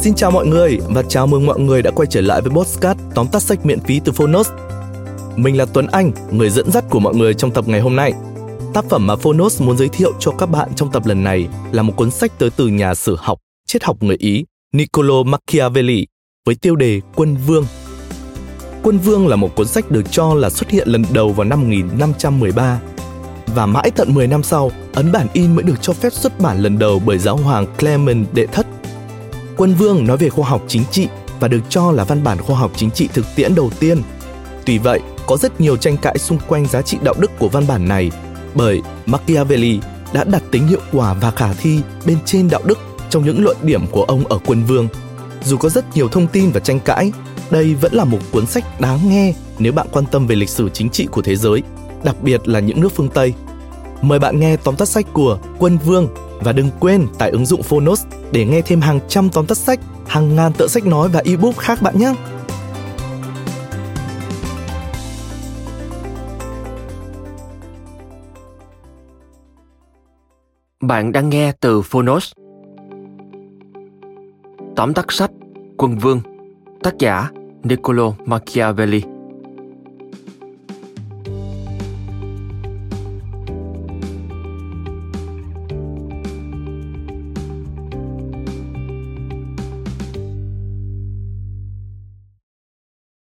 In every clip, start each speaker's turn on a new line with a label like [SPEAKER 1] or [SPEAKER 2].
[SPEAKER 1] Xin chào mọi người và chào mừng mọi người đã quay trở lại với Postcard tóm tắt sách miễn phí từ Phonos. Mình là Tuấn Anh, người dẫn dắt của mọi người trong tập ngày hôm nay. Tác phẩm mà Phonos muốn giới thiệu cho các bạn trong tập lần này là một cuốn sách tới từ nhà sử học, triết học người Ý Niccolo Machiavelli với tiêu đề Quân Vương. Quân Vương là một cuốn sách được cho là xuất hiện lần đầu vào năm 1513 và mãi tận 10 năm sau, ấn bản in mới được cho phép xuất bản lần đầu bởi giáo hoàng Clement đệ thất. Quân Vương nói về khoa học chính trị và được cho là văn bản khoa học chính trị thực tiễn đầu tiên. Tuy vậy, có rất nhiều tranh cãi xung quanh giá trị đạo đức của văn bản này bởi Machiavelli đã đặt tính hiệu quả và khả thi bên trên đạo đức trong những luận điểm của ông ở Quân Vương. Dù có rất nhiều thông tin và tranh cãi, đây vẫn là một cuốn sách đáng nghe nếu bạn quan tâm về lịch sử chính trị của thế giới đặc biệt là những nước phương Tây. Mời bạn nghe tóm tắt sách của Quân Vương và đừng quên tải ứng dụng Phonos để nghe thêm hàng trăm tóm tắt sách, hàng ngàn tựa sách nói và ebook khác bạn nhé.
[SPEAKER 2] Bạn đang nghe từ Phonos. Tóm tắt sách Quân Vương Tác giả Niccolo Machiavelli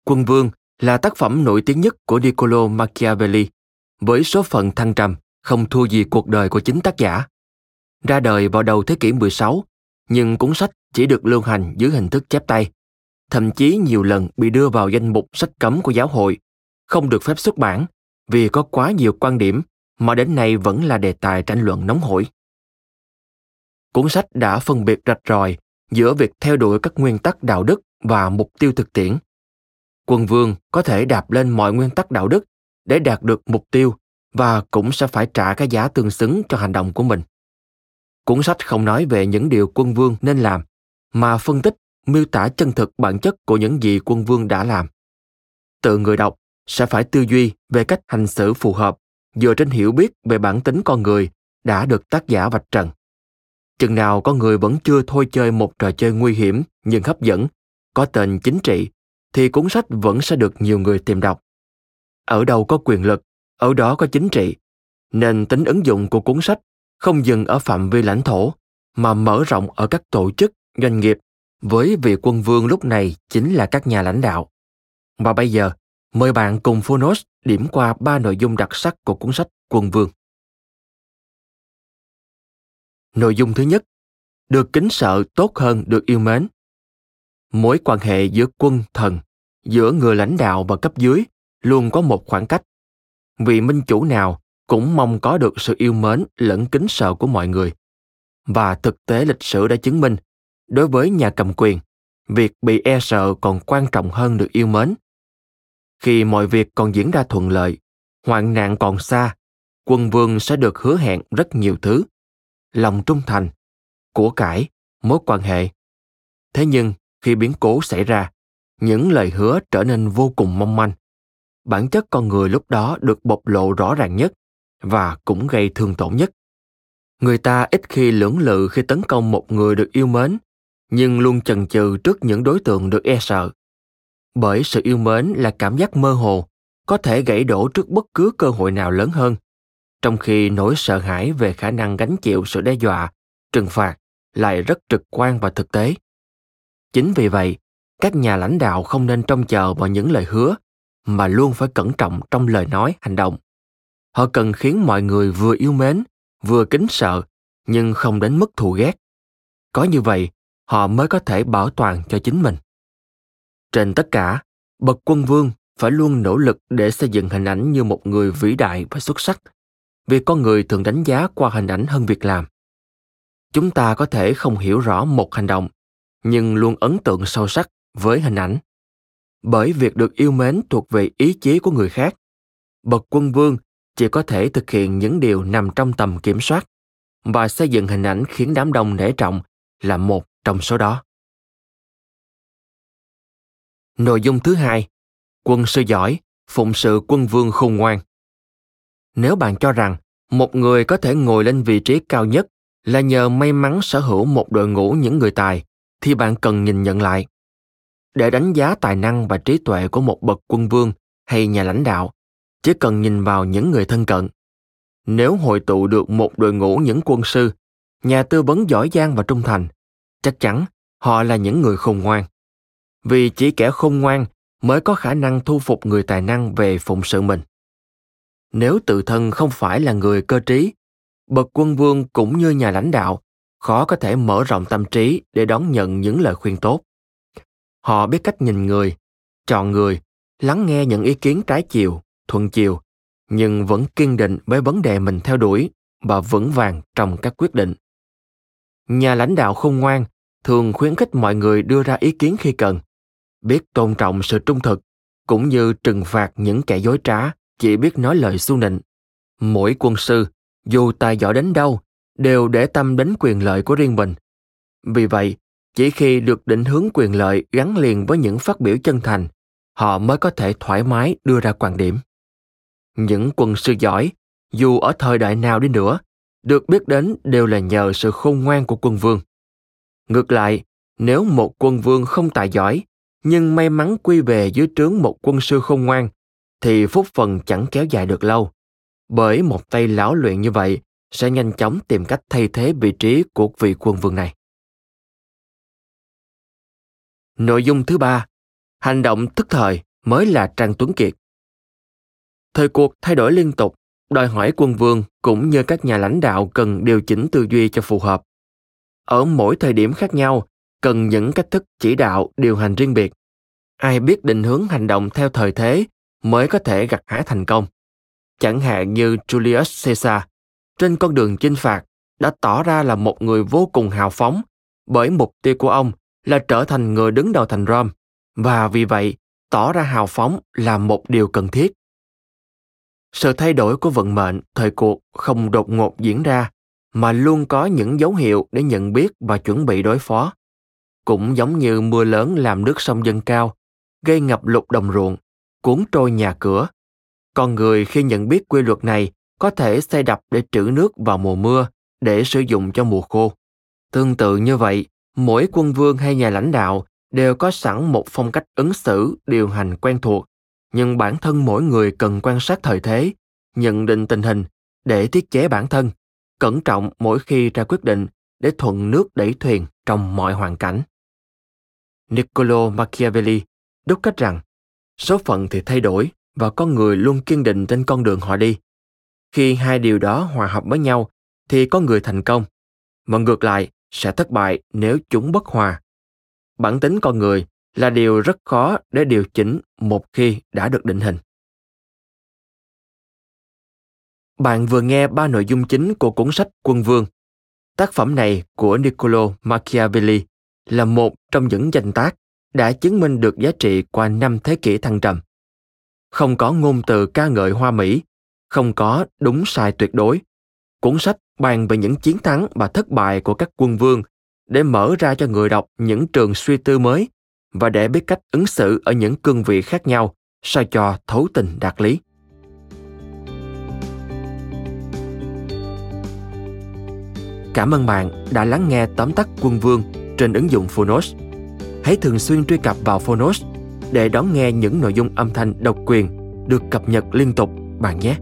[SPEAKER 2] Quân Vương là tác phẩm nổi tiếng nhất của Niccolo Machiavelli, với số phận thăng trầm không thua gì cuộc đời của chính tác giả. Ra đời vào đầu thế kỷ 16, nhưng cuốn sách chỉ được lưu hành dưới hình thức chép tay, thậm chí nhiều lần bị đưa vào danh mục sách cấm của giáo hội, không được phép xuất bản vì có quá nhiều quan điểm mà đến nay vẫn là đề tài tranh luận nóng hổi. Cuốn sách đã phân biệt rạch ròi giữa việc theo đuổi các nguyên tắc đạo đức và mục tiêu thực tiễn quân vương có thể đạp lên mọi nguyên tắc đạo đức để đạt được mục tiêu và cũng sẽ phải trả cái giá tương xứng cho hành động của mình. Cuốn sách không nói về những điều quân vương nên làm, mà phân tích, miêu tả chân thực bản chất của những gì quân vương đã làm. Tự người đọc sẽ phải tư duy về cách hành xử phù hợp, dựa trên hiểu biết về bản tính con người đã được tác giả vạch trần. Chừng nào con người vẫn chưa thôi chơi một trò chơi nguy hiểm nhưng hấp dẫn, có tên chính trị thì cuốn sách vẫn sẽ được nhiều người tìm đọc. Ở đâu có quyền lực, ở đó có chính trị, nên tính ứng dụng của cuốn sách không dừng ở phạm vi lãnh thổ mà mở rộng ở các tổ chức, doanh nghiệp với vị quân vương lúc này chính là các nhà lãnh đạo. Và bây giờ, mời bạn cùng Phonos điểm qua ba nội dung đặc sắc của cuốn sách Quân Vương. Nội dung thứ nhất, được kính sợ tốt hơn được yêu mến. Mối quan hệ giữa quân thần giữa người lãnh đạo và cấp dưới, luôn có một khoảng cách. Vì minh chủ nào cũng mong có được sự yêu mến, lẫn kính sợ của mọi người. Và thực tế lịch sử đã chứng minh, đối với nhà cầm quyền, việc bị e sợ còn quan trọng hơn được yêu mến. Khi mọi việc còn diễn ra thuận lợi, hoạn nạn còn xa, quân vương sẽ được hứa hẹn rất nhiều thứ. Lòng trung thành, của cải, mối quan hệ. Thế nhưng, khi biến cố xảy ra những lời hứa trở nên vô cùng mong manh. Bản chất con người lúc đó được bộc lộ rõ ràng nhất và cũng gây thương tổn nhất. Người ta ít khi lưỡng lự khi tấn công một người được yêu mến, nhưng luôn chần chừ trước những đối tượng được e sợ. Bởi sự yêu mến là cảm giác mơ hồ, có thể gãy đổ trước bất cứ cơ hội nào lớn hơn, trong khi nỗi sợ hãi về khả năng gánh chịu sự đe dọa, trừng phạt lại rất trực quan và thực tế. Chính vì vậy các nhà lãnh đạo không nên trông chờ vào những lời hứa, mà luôn phải cẩn trọng trong lời nói, hành động. Họ cần khiến mọi người vừa yêu mến, vừa kính sợ, nhưng không đến mức thù ghét. Có như vậy, họ mới có thể bảo toàn cho chính mình. Trên tất cả, bậc quân vương phải luôn nỗ lực để xây dựng hình ảnh như một người vĩ đại và xuất sắc, vì con người thường đánh giá qua hình ảnh hơn việc làm. Chúng ta có thể không hiểu rõ một hành động, nhưng luôn ấn tượng sâu sắc với hình ảnh. Bởi việc được yêu mến thuộc về ý chí của người khác, bậc quân vương chỉ có thể thực hiện những điều nằm trong tầm kiểm soát và xây dựng hình ảnh khiến đám đông nể trọng là một trong số đó. Nội dung thứ hai, quân sư giỏi, phụng sự quân vương khôn ngoan. Nếu bạn cho rằng một người có thể ngồi lên vị trí cao nhất là nhờ may mắn sở hữu một đội ngũ những người tài, thì bạn cần nhìn nhận lại. Để đánh giá tài năng và trí tuệ của một bậc quân vương hay nhà lãnh đạo, chỉ cần nhìn vào những người thân cận. Nếu hội tụ được một đội ngũ những quân sư, nhà tư vấn giỏi giang và trung thành, chắc chắn họ là những người khôn ngoan. Vì chỉ kẻ khôn ngoan mới có khả năng thu phục người tài năng về phụng sự mình. Nếu tự thân không phải là người cơ trí, bậc quân vương cũng như nhà lãnh đạo khó có thể mở rộng tâm trí để đón nhận những lời khuyên tốt. Họ biết cách nhìn người, chọn người, lắng nghe những ý kiến trái chiều, thuận chiều, nhưng vẫn kiên định với vấn đề mình theo đuổi và vững vàng trong các quyết định. Nhà lãnh đạo khôn ngoan thường khuyến khích mọi người đưa ra ý kiến khi cần, biết tôn trọng sự trung thực, cũng như trừng phạt những kẻ dối trá, chỉ biết nói lời xu nịnh. Mỗi quân sư, dù tài giỏi đến đâu, đều để tâm đến quyền lợi của riêng mình. Vì vậy, chỉ khi được định hướng quyền lợi gắn liền với những phát biểu chân thành, họ mới có thể thoải mái đưa ra quan điểm. Những quân sư giỏi, dù ở thời đại nào đi nữa, được biết đến đều là nhờ sự khôn ngoan của quân vương. Ngược lại, nếu một quân vương không tài giỏi, nhưng may mắn quy về dưới trướng một quân sư khôn ngoan, thì phúc phần chẳng kéo dài được lâu. Bởi một tay lão luyện như vậy sẽ nhanh chóng tìm cách thay thế vị trí của vị quân vương này. Nội dung thứ ba, hành động tức thời mới là Trang Tuấn Kiệt. Thời cuộc thay đổi liên tục, đòi hỏi quân vương cũng như các nhà lãnh đạo cần điều chỉnh tư duy cho phù hợp. Ở mỗi thời điểm khác nhau, cần những cách thức chỉ đạo điều hành riêng biệt. Ai biết định hướng hành động theo thời thế mới có thể gặt hái thành công. Chẳng hạn như Julius Caesar, trên con đường chinh phạt, đã tỏ ra là một người vô cùng hào phóng, bởi mục tiêu của ông là trở thành người đứng đầu thành Rome, và vì vậy, tỏ ra hào phóng là một điều cần thiết. Sự thay đổi của vận mệnh, thời cuộc không đột ngột diễn ra, mà luôn có những dấu hiệu để nhận biết và chuẩn bị đối phó. Cũng giống như mưa lớn làm nước sông dâng cao, gây ngập lụt đồng ruộng, cuốn trôi nhà cửa. Con người khi nhận biết quy luật này có thể xây đập để trữ nước vào mùa mưa để sử dụng cho mùa khô. Tương tự như vậy, mỗi quân vương hay nhà lãnh đạo đều có sẵn một phong cách ứng xử, điều hành quen thuộc, nhưng bản thân mỗi người cần quan sát thời thế, nhận định tình hình để thiết chế bản thân, cẩn trọng mỗi khi ra quyết định để thuận nước đẩy thuyền trong mọi hoàn cảnh. Niccolo Machiavelli đúc kết rằng số phận thì thay đổi và con người luôn kiên định trên con đường họ đi. Khi hai điều đó hòa hợp với nhau thì có người thành công. Mà ngược lại sẽ thất bại nếu chúng bất hòa. Bản tính con người là điều rất khó để điều chỉnh một khi đã được định hình. Bạn vừa nghe ba nội dung chính của cuốn sách quân vương. Tác phẩm này của niccolo machiavelli là một trong những danh tác đã chứng minh được giá trị qua năm thế kỷ thăng trầm. Không có ngôn từ ca ngợi hoa mỹ, không có đúng sai tuyệt đối cuốn sách bàn về những chiến thắng và thất bại của các quân vương để mở ra cho người đọc những trường suy tư mới và để biết cách ứng xử ở những cương vị khác nhau, sao cho thấu tình đạt lý Cảm ơn bạn đã lắng nghe tóm tắt Quân Vương trên ứng dụng Phonos. Hãy thường xuyên truy cập vào Phonos để đón nghe những nội dung âm thanh độc quyền được cập nhật liên tục bạn nhé.